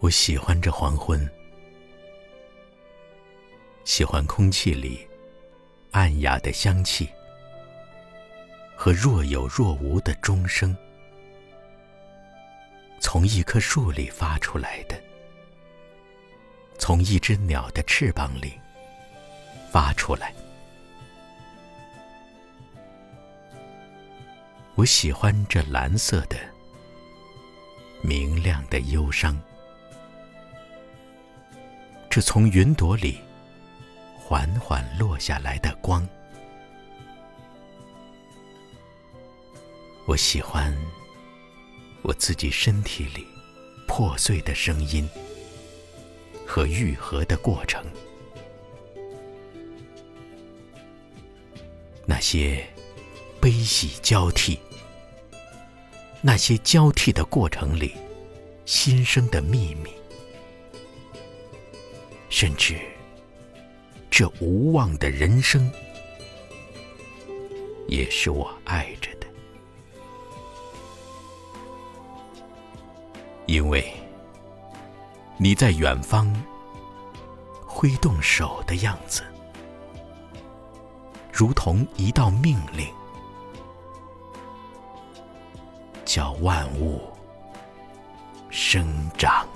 我喜欢这黄昏，喜欢空气里暗哑的香气和若有若无的钟声，从一棵树里发出来的，从一只鸟的翅膀里发出来。我喜欢这蓝色的、明亮的忧伤。这从云朵里缓缓落下来的光，我喜欢我自己身体里破碎的声音和愈合的过程，那些悲喜交替，那些交替的过程里新生的秘密。甚至，这无望的人生，也是我爱着的。因为你在远方挥动手的样子，如同一道命令，叫万物生长。